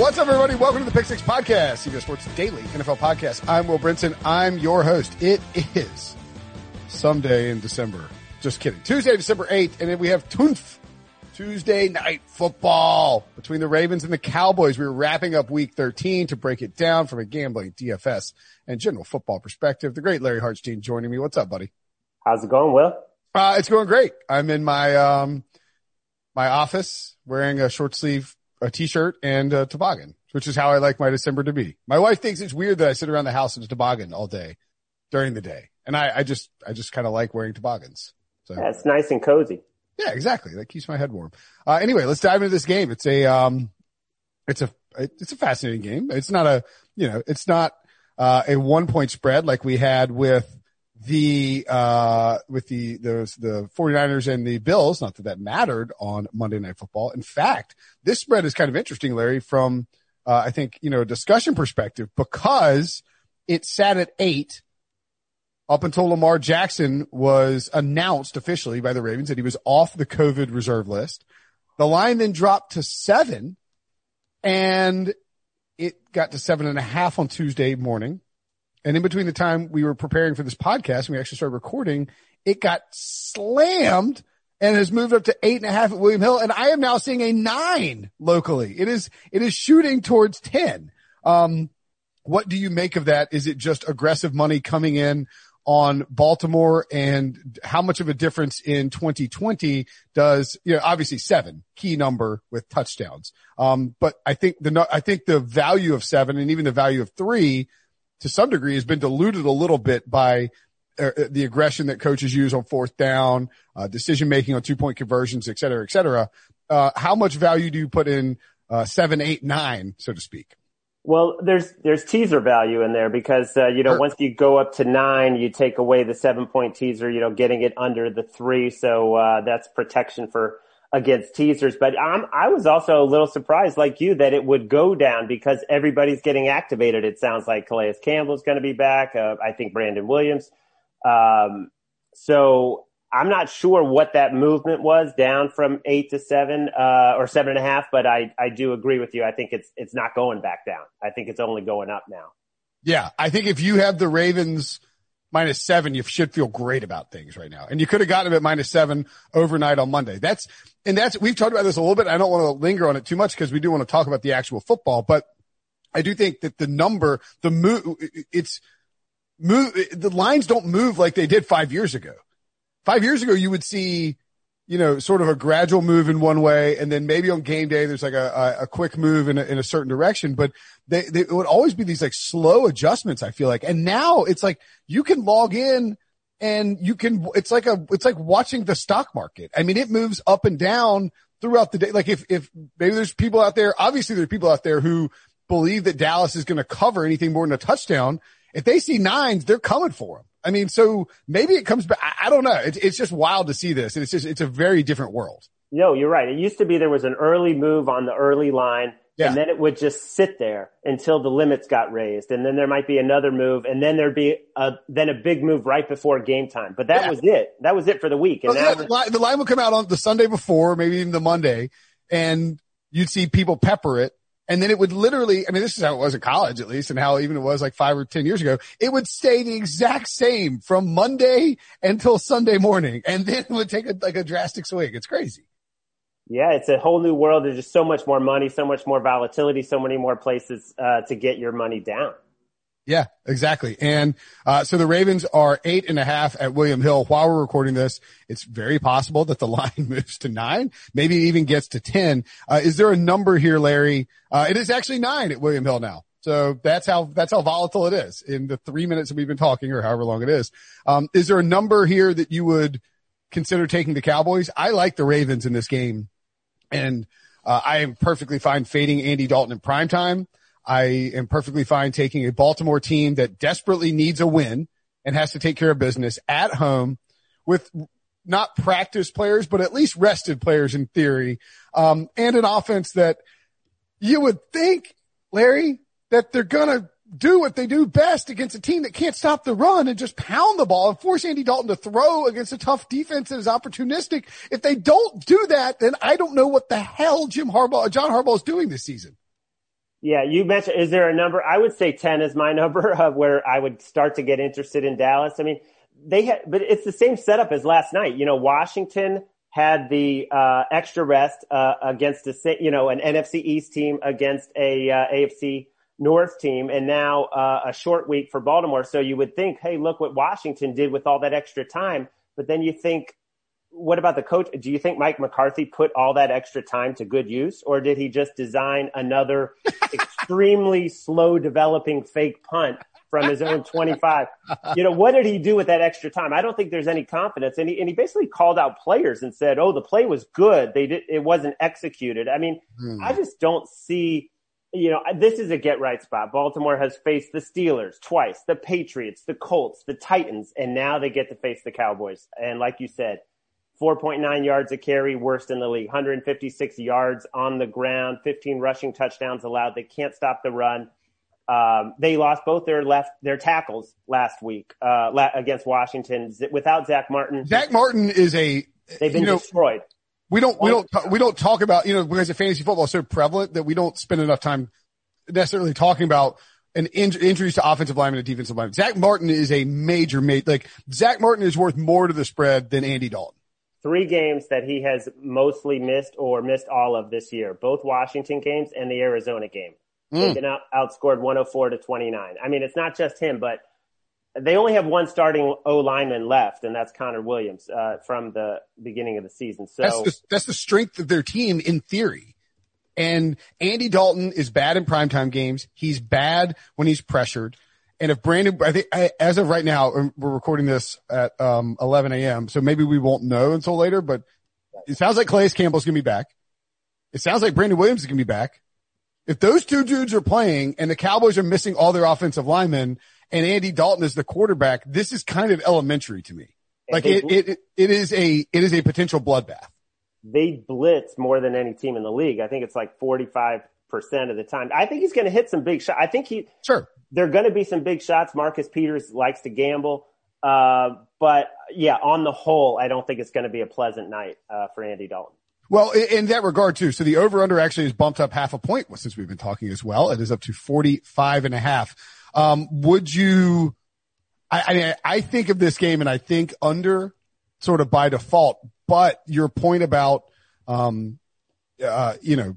What's up, everybody? Welcome to the Pick Six Podcast, CBS Sports Daily NFL Podcast. I'm Will Brinson. I'm your host. It is someday in December. Just kidding. Tuesday, December 8th, and then we have Tunf, Tuesday night football between the Ravens and the Cowboys. We're wrapping up week 13 to break it down from a gambling, DFS, and general football perspective. The great Larry Hartstein joining me. What's up, buddy? How's it going, Will? Uh, it's going great. I'm in my, um, my office wearing a short sleeve a t-shirt and a toboggan, which is how I like my December to be. My wife thinks it's weird that I sit around the house in a toboggan all day during the day. And I, I just, I just kind of like wearing toboggans. So yeah, it's nice and cozy. Yeah, exactly. That keeps my head warm. Uh, anyway, let's dive into this game. It's a, um, it's a, it's a fascinating game. It's not a, you know, it's not, uh, a one point spread like we had with the uh with the the the 49ers and the Bills, not that that mattered on Monday Night Football. In fact, this spread is kind of interesting, Larry, from uh, I think you know discussion perspective because it sat at eight up until Lamar Jackson was announced officially by the Ravens that he was off the COVID reserve list. The line then dropped to seven, and it got to seven and a half on Tuesday morning. And in between the time we were preparing for this podcast and we actually started recording, it got slammed and has moved up to eight and a half at William Hill. And I am now seeing a nine locally. It is, it is shooting towards 10. Um, what do you make of that? Is it just aggressive money coming in on Baltimore and how much of a difference in 2020 does, you know, obviously seven key number with touchdowns. Um, but I think the, I think the value of seven and even the value of three to some degree has been diluted a little bit by uh, uh, the aggression that coaches use on fourth down, uh, decision making on two point conversions, et cetera, et cetera. Uh, how much value do you put in uh, seven, eight, nine, so to speak? Well, there's there's teaser value in there because uh, you know once you go up to nine, you take away the seven point teaser. You know, getting it under the three, so that's protection for against teasers. But I'm, I was also a little surprised, like you, that it would go down because everybody's getting activated. It sounds like Calais Campbell's going to be back. Uh, I think Brandon Williams. Um, so I'm not sure what that movement was down from eight to seven, uh, or seven and a half, but I, I do agree with you. I think it's, it's not going back down. I think it's only going up now. Yeah. I think if you have the Ravens, minus seven, you should feel great about things right now. And you could have gotten them at minus seven overnight on Monday. That's, and that's, we've talked about this a little bit. I don't want to linger on it too much because we do want to talk about the actual football, but I do think that the number, the move, it's move, the lines don't move like they did five years ago. Five years ago, you would see, you know, sort of a gradual move in one way. And then maybe on game day, there's like a, a, a quick move in a, in a certain direction, but they, they, it would always be these like slow adjustments. I feel like, and now it's like you can log in and you can, it's like a, it's like watching the stock market. I mean, it moves up and down throughout the day. Like if, if maybe there's people out there, obviously there's people out there who believe that Dallas is going to cover anything more than a touchdown. If they see nines, they're coming for them. I mean, so maybe it comes back. I, I don't know. It's, it's just wild to see this. And it's just, it's a very different world. No, you're right. It used to be there was an early move on the early line. Yeah. And then it would just sit there until the limits got raised. And then there might be another move and then there'd be a, then a big move right before game time. But that yeah. was it. That was it for the week. And well, yeah, the line would come out on the Sunday before, maybe even the Monday and you'd see people pepper it and then it would literally, I mean, this is how it was at college at least and how even it was like five or 10 years ago. It would stay the exact same from Monday until Sunday morning and then it would take a, like a drastic swing. It's crazy. Yeah, it's a whole new world. There's just so much more money, so much more volatility, so many more places uh, to get your money down. Yeah, exactly. And uh, so the Ravens are eight and a half at William Hill. While we're recording this, it's very possible that the line moves to nine, maybe even gets to ten. Uh, is there a number here, Larry? Uh, it is actually nine at William Hill now. So that's how, that's how volatile it is in the three minutes that we've been talking or however long it is. Um, is there a number here that you would consider taking the Cowboys? I like the Ravens in this game and, uh, I am perfectly fine fading Andy Dalton in prime time. I am perfectly fine taking a Baltimore team that desperately needs a win and has to take care of business at home with not practice players, but at least rested players in theory, um, and an offense that you would think, Larry, that they're gonna do what they do best against a team that can't stop the run and just pound the ball and force Andy Dalton to throw against a tough defense that is opportunistic. If they don't do that, then I don't know what the hell Jim Harbaugh, John Harbaugh is doing this season. Yeah, you mentioned, is there a number? I would say 10 is my number of where I would start to get interested in Dallas. I mean, they had, but it's the same setup as last night. You know, Washington had the uh, extra rest uh, against a you know an NFC East team against a uh, AFC North team, and now uh, a short week for Baltimore. So you would think, hey, look what Washington did with all that extra time. But then you think, what about the coach? Do you think Mike McCarthy put all that extra time to good use, or did he just design another extremely slow developing fake punt from his own 25. You know, what did he do with that extra time? I don't think there's any confidence. And he, and he basically called out players and said, Oh, the play was good. They did, it wasn't executed. I mean, hmm. I just don't see, you know, this is a get right spot. Baltimore has faced the Steelers twice, the Patriots, the Colts, the Titans, and now they get to face the Cowboys. And like you said, 4.9 yards a carry, worst in the league, 156 yards on the ground, 15 rushing touchdowns allowed. They can't stop the run. Um, they lost both their left their tackles last week uh, la- against Washington without Zack Martin. Zack Martin is a they've been you know, destroyed. We don't we don't we don't talk about you know because the fantasy football is so prevalent that we don't spend enough time necessarily talking about an in- injuries to offensive linemen and defensive linemen. Zack Martin is a major mate. Like Zack Martin is worth more to the spread than Andy Dalton. Three games that he has mostly missed or missed all of this year, both Washington games and the Arizona game. Mm. They've been out, outscored 104 to 29. I mean, it's not just him, but they only have one starting O lineman left, and that's Connor Williams uh, from the beginning of the season. So that's the, that's the strength of their team in theory. And Andy Dalton is bad in primetime games. He's bad when he's pressured. And if Brandon, I think as of right now, um, we're recording this at um, 11 a.m. So maybe we won't know until later. But it sounds like Calais Campbell's gonna be back. It sounds like Brandon Williams is gonna be back. If those two dudes are playing and the Cowboys are missing all their offensive linemen and Andy Dalton is the quarterback, this is kind of elementary to me. Like it, it, it is a, it is a potential bloodbath. They blitz more than any team in the league. I think it's like 45% of the time. I think he's going to hit some big shots. I think he, sure. There are going to be some big shots. Marcus Peters likes to gamble. Uh, but yeah, on the whole, I don't think it's going to be a pleasant night, uh, for Andy Dalton. Well, in that regard too. So the over under actually has bumped up half a point since we've been talking as well. It is up to 45 and a half. Um, would you, I, I mean, I think of this game and I think under sort of by default, but your point about, um, uh, you know,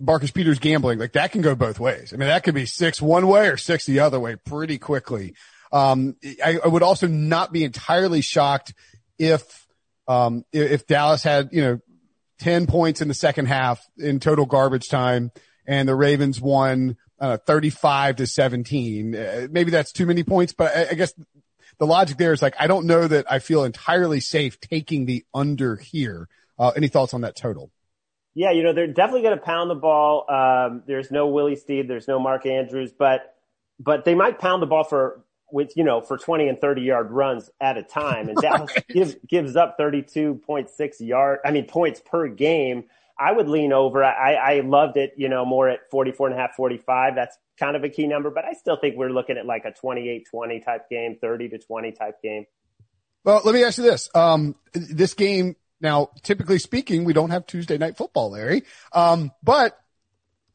Marcus Peters gambling, like that can go both ways. I mean, that could be six one way or six the other way pretty quickly. Um, I, I would also not be entirely shocked if, um, if Dallas had, you know, 10 points in the second half in total garbage time and the Ravens won, uh, 35 to 17, uh, maybe that's too many points, but I, I guess the logic there is like, I don't know that I feel entirely safe taking the under here. Uh, any thoughts on that total? Yeah, you know, they're definitely going to pound the ball. Um, there's no Willie Snead. there's no Mark Andrews, but, but they might pound the ball for with, you know, for 20 and 30 yard runs at a time. And Dallas right. gives, gives up 32.6 yard, I mean, points per game. I would lean over. I, I loved it, you know, more at 44 and a half, 45. That's kind of a key number, but I still think we're looking at like a 28-20 type game, 30 to 20 type game. Well, let me ask you this. Um, this game, now, typically speaking, we don't have Tuesday night football, Larry. Um, but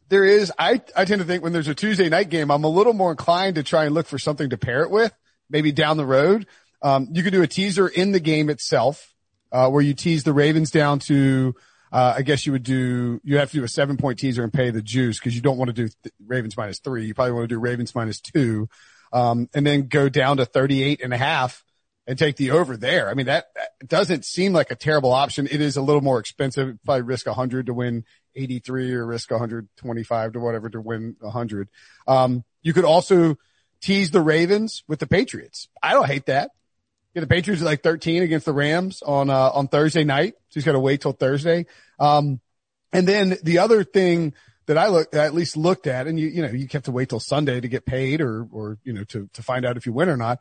there is, I, I tend to think when there's a Tuesday night game, I'm a little more inclined to try and look for something to pair it with, maybe down the road. Um, you could do a teaser in the game itself, uh, where you tease the Ravens down to, uh, I guess you would do, you have to do a seven point teaser and pay the juice because you don't want to do Ravens minus three. You probably want to do Ravens minus two. Um, and then go down to 38 and a half and take the over there. I mean, that, that doesn't seem like a terrible option. It is a little more expensive. Probably risk hundred to win 83 or risk 125 to whatever to win 100. Um, you could also tease the Ravens with the Patriots. I don't hate that. Yeah, the Patriots are like 13 against the Rams on, uh, on Thursday night. So he's got to wait till Thursday. Um, and then the other thing that I look, at least looked at, and you, you know, you have to wait till Sunday to get paid or, or, you know, to, to find out if you win or not.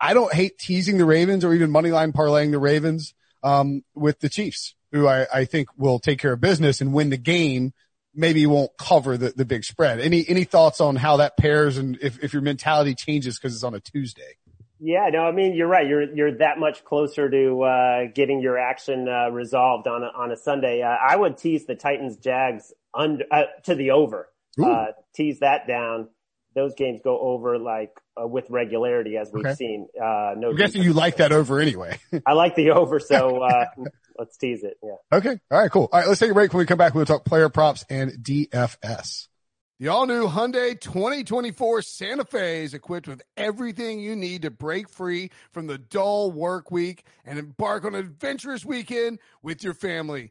I don't hate teasing the Ravens or even money line parlaying the Ravens, um, with the Chiefs, who I, I think will take care of business and win the game. Maybe won't cover the, the big spread. Any, any thoughts on how that pairs and if, if your mentality changes because it's on a Tuesday? Yeah, no, I mean you're right. You're you're that much closer to uh, getting your action uh, resolved on a, on a Sunday. Uh, I would tease the Titans Jags under uh, to the over. Uh, tease that down. Those games go over like uh, with regularity as we've okay. seen. no, I'm guessing you like that over anyway. I like the over, so let's tease it. Yeah. Okay. All right. Cool. All right. Let's take a break. When we come back, we'll talk player props and DFS. The all new Hyundai 2024 Santa Fe is equipped with everything you need to break free from the dull work week and embark on an adventurous weekend with your family.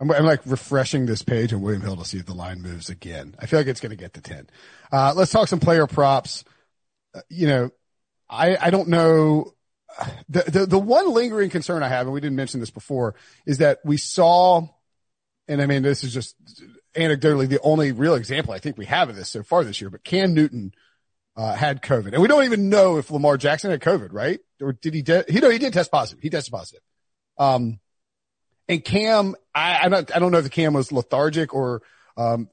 I'm, I'm, like refreshing this page on William Hill to see if the line moves again. I feel like it's going to get to 10. Uh, let's talk some player props. Uh, you know, I, I don't know. The, the, the one lingering concern I have, and we didn't mention this before, is that we saw, and I mean, this is just anecdotally the only real example I think we have of this so far this year, but Cam Newton, uh, had COVID and we don't even know if Lamar Jackson had COVID, right? Or did he, de- he, know, he did test positive. He tested positive. Um, and Cam, I, I'm not, I don't know if the Cam was lethargic or, um,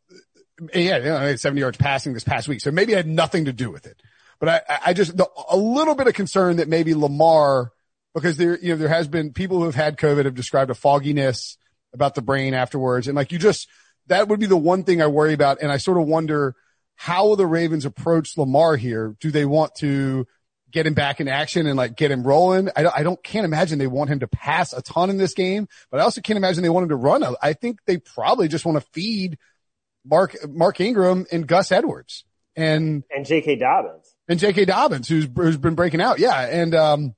yeah, you know, 70 yards passing this past week. So maybe it had nothing to do with it. But I, I just, the, a little bit of concern that maybe Lamar, because there, you know, there has been people who have had COVID have described a fogginess about the brain afterwards. And like you just, that would be the one thing I worry about. And I sort of wonder how will the Ravens approach Lamar here? Do they want to get him back in action and like get him rolling. I don't, I don't, can't imagine they want him to pass a ton in this game, but I also can't imagine they want him to run. I think they probably just want to feed Mark, Mark Ingram and Gus Edwards and, and J.K. Dobbins and J.K. Dobbins, who's, who's been breaking out. Yeah. And, um,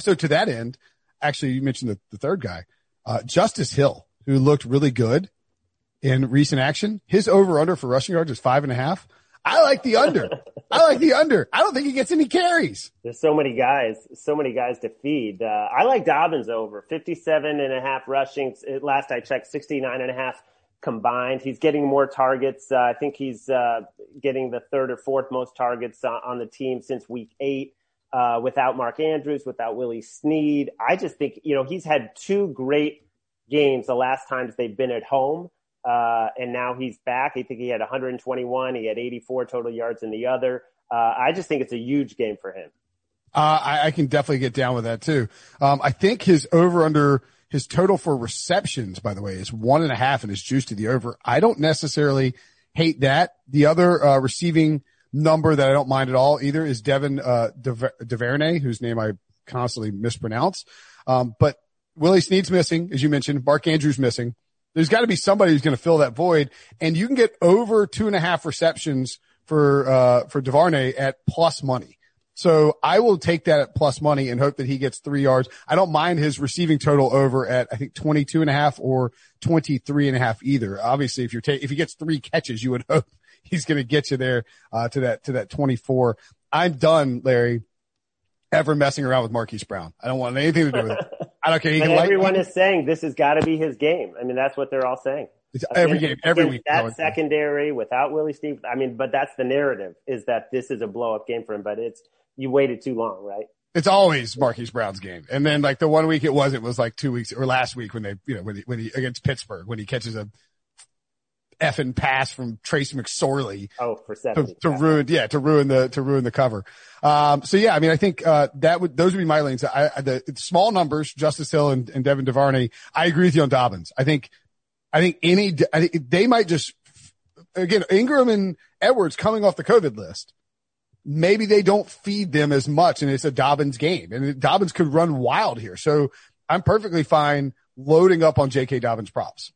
so to that end, actually, you mentioned the, the third guy, uh, Justice Hill, who looked really good in recent action. His over under for rushing yards is five and a half. I like the under. I like the under. I don't think he gets any carries. There's so many guys, so many guys to feed. Uh, I like Dobbins over 57 and a half rushing. Last I checked, 69 and a half combined. He's getting more targets. Uh, I think he's uh, getting the third or fourth most targets on the team since week eight. Uh, without Mark Andrews, without Willie Snead, I just think you know he's had two great games the last times they've been at home. Uh, and now he's back. I think he had 121. He had 84 total yards in the other. Uh, I just think it's a huge game for him. Uh, I, I, can definitely get down with that too. Um, I think his over under his total for receptions, by the way, is one and a half and his juice to the over. I don't necessarily hate that. The other, uh, receiving number that I don't mind at all either is Devin, uh, Duvernay, whose name I constantly mispronounce. Um, but Willie Snead's missing, as you mentioned. Mark Andrews missing. There's got to be somebody who's going to fill that void, and you can get over two and a half receptions for uh, for Duvernay at plus money. So I will take that at plus money and hope that he gets three yards. I don't mind his receiving total over at, I think 22 and a half or 23 and a half either. Obviously, if you're ta- if he gets three catches, you would hope he's going to get you there, uh, to that, to that 24. I'm done, Larry, ever messing around with Marquise Brown. I don't want anything to do with it. I don't care. Everyone is saying this has got to be his game. I mean, that's what they're all saying. It's every game, every week. That secondary without Willie Snead. I mean, but that's the narrative is that this is a blow up game for him, but it's, you waited too long, right? It's always Marquise Brown's game. And then like the one week it was, it was like two weeks or last week when they, you know, when he, when he against Pittsburgh, when he catches a effing pass from Trace McSorley. Oh, for seven to, to ruin, yeah, to ruin the, to ruin the cover. Um, so yeah, I mean, I think, uh, that would, those would be my lanes. I, the small numbers, Justice Hill and, and Devin Duvernay. I agree with you on Dobbins. I think, I think any, I think they might just, again, Ingram and Edwards coming off the COVID list. Maybe they don't feed them as much and it's a Dobbins game and Dobbins could run wild here. So I'm perfectly fine loading up on J.K. Dobbins props.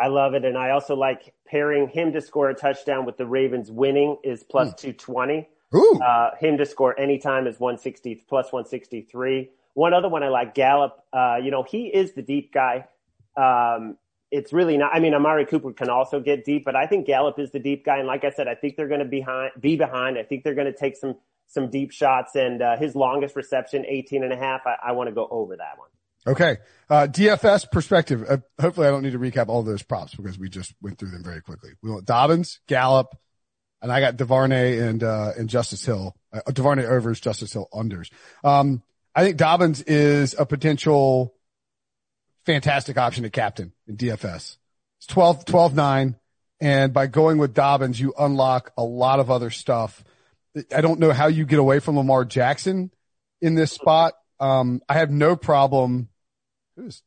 I love it. And I also like pairing him to score a touchdown with the Ravens winning is plus mm. 220. Ooh. Uh, him to score anytime is 160 plus 163. One other one I like, Gallup. Uh, you know, he is the deep guy. Um, it's really not. I mean, Amari Cooper can also get deep, but I think Gallup is the deep guy. And like I said, I think they're going to be behind, be behind. I think they're going to take some some deep shots. And uh, his longest reception, 18 and a half. I, I want to go over that one. Okay. Uh, DFS perspective. Uh, hopefully I don't need to recap all those props because we just went through them very quickly. We want Dobbins, Gallup, and I got Duvernay and, uh, and Justice Hill, uh, Duvernay overs, Justice Hill unders. Um, I think Dobbins is a potential fantastic option to captain in DFS. It's 12, 12, 9. And by going with Dobbins, you unlock a lot of other stuff. I don't know how you get away from Lamar Jackson in this spot. Um, I have no problem. Is,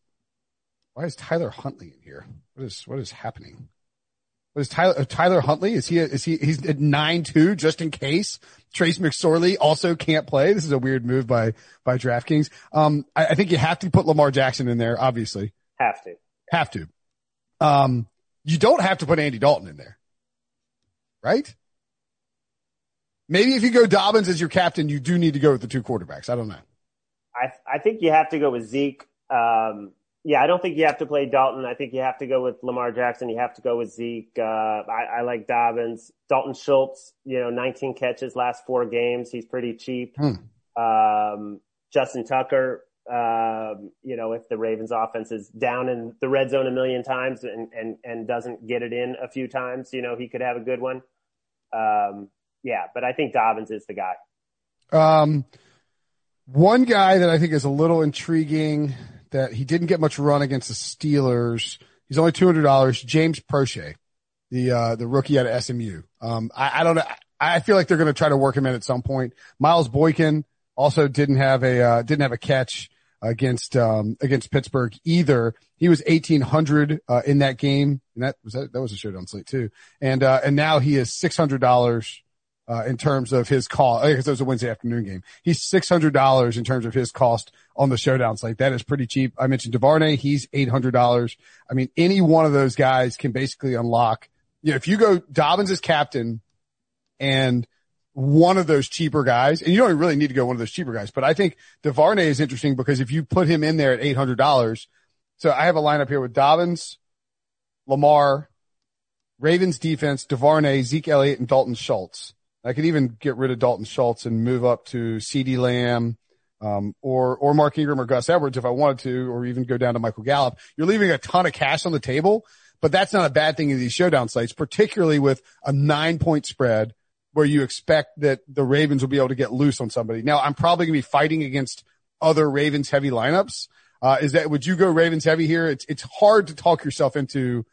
why is Tyler Huntley in here? What is, what is happening? What is Tyler, uh, Tyler Huntley? Is he, is he, he's at nine two just in case Trace McSorley also can't play. This is a weird move by, by DraftKings. Um, I, I think you have to put Lamar Jackson in there, obviously. Have to. Have to. Um, you don't have to put Andy Dalton in there. Right? Maybe if you go Dobbins as your captain, you do need to go with the two quarterbacks. I don't know. I I think you have to go with Zeke. Um, yeah, I don't think you have to play Dalton. I think you have to go with Lamar Jackson. You have to go with Zeke. Uh, I, I, like Dobbins. Dalton Schultz, you know, 19 catches last four games. He's pretty cheap. Hmm. Um, Justin Tucker, um, you know, if the Ravens offense is down in the red zone a million times and, and, and doesn't get it in a few times, you know, he could have a good one. Um, yeah, but I think Dobbins is the guy. Um, one guy that I think is a little intriguing that he didn't get much run against the Steelers. He's only two hundred dollars. James Proche, the uh, the rookie out of SMU. Um, I, I don't know. I feel like they're going to try to work him in at some point. Miles Boykin also didn't have a uh, didn't have a catch against um, against Pittsburgh either. He was eighteen hundred uh, in that game, and that was that, that was a showdown slate too. And uh, and now he is six hundred dollars uh, in terms of his cost. Because it was a Wednesday afternoon game. He's six hundred dollars in terms of his cost on the showdown slate. That is pretty cheap. I mentioned Duvernay. He's eight hundred dollars. I mean, any one of those guys can basically unlock. You know, if you go Dobbins as captain and one of those cheaper guys, and you don't really need to go one of those cheaper guys, but I think Duvernay is interesting because if you put him in there at eight hundred dollars, so I have a lineup here with Dobbins, Lamar, Ravens defense, Duvernay, Zeke Elliott, and Dalton Schultz. I could even get rid of Dalton Schultz and move up to CeeDee Lamb, um, or, or Mark Ingram or Gus Edwards if I wanted to, or even go down to Michael Gallup. You're leaving a ton of cash on the table, but that's not a bad thing in these showdown sites, particularly with a nine point spread where you expect that the Ravens will be able to get loose on somebody. Now I'm probably going to be fighting against other Ravens heavy lineups. Uh, is that, would you go Ravens heavy here? It's, it's hard to talk yourself into,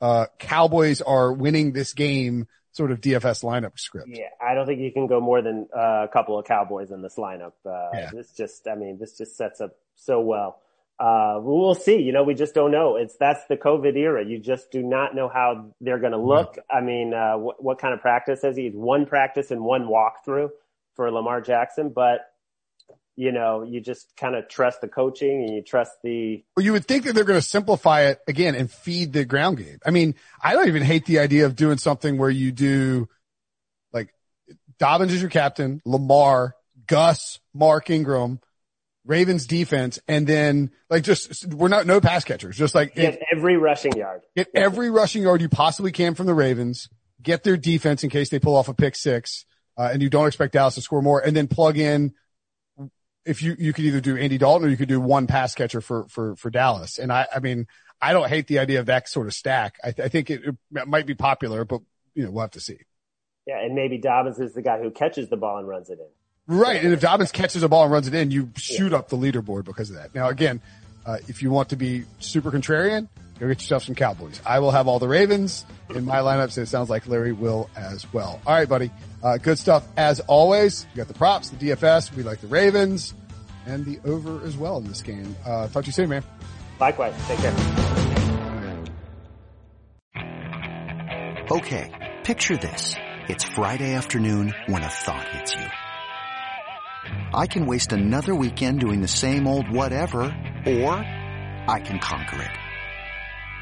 uh, Cowboys are winning this game sort of DFS lineup script. Yeah, I don't think you can go more than uh, a couple of Cowboys in this lineup. Uh, yeah. This just, I mean, this just sets up so well. Uh, we'll see. You know, we just don't know. It's that's the COVID era. You just do not know how they're going to look. I mean, uh, what, what kind of practice has he? One practice and one walkthrough for Lamar Jackson, but you know, you just kind of trust the coaching and you trust the. Well, you would think that they're going to simplify it again and feed the ground game. I mean, I don't even hate the idea of doing something where you do like Dobbins is your captain, Lamar, Gus, Mark Ingram, Ravens defense, and then like just we're not no pass catchers, just like get it, every rushing yard, get every rushing yard you possibly can from the Ravens, get their defense in case they pull off a pick six, uh, and you don't expect Dallas to score more, and then plug in if you, you could either do Andy Dalton or you could do one pass catcher for, for, for Dallas. And I, I mean, I don't hate the idea of that sort of stack. I, th- I think it, it, might be popular, but you know, we'll have to see. Yeah. And maybe Dobbins is the guy who catches the ball and runs it in. Right. And if Dobbins catches a ball and runs it in, you shoot yeah. up the leaderboard because of that. Now, again, uh, if you want to be super contrarian, go get yourself some Cowboys. I will have all the Ravens in my lineups, and it sounds like Larry will as well. All right, buddy. Uh, good stuff as always. You got the props, the DFS. We like the Ravens and the over as well in this game. Uh, talk to you soon, man. Likewise. Take care. Okay. Picture this. It's Friday afternoon when a thought hits you. I can waste another weekend doing the same old whatever, or I can conquer it.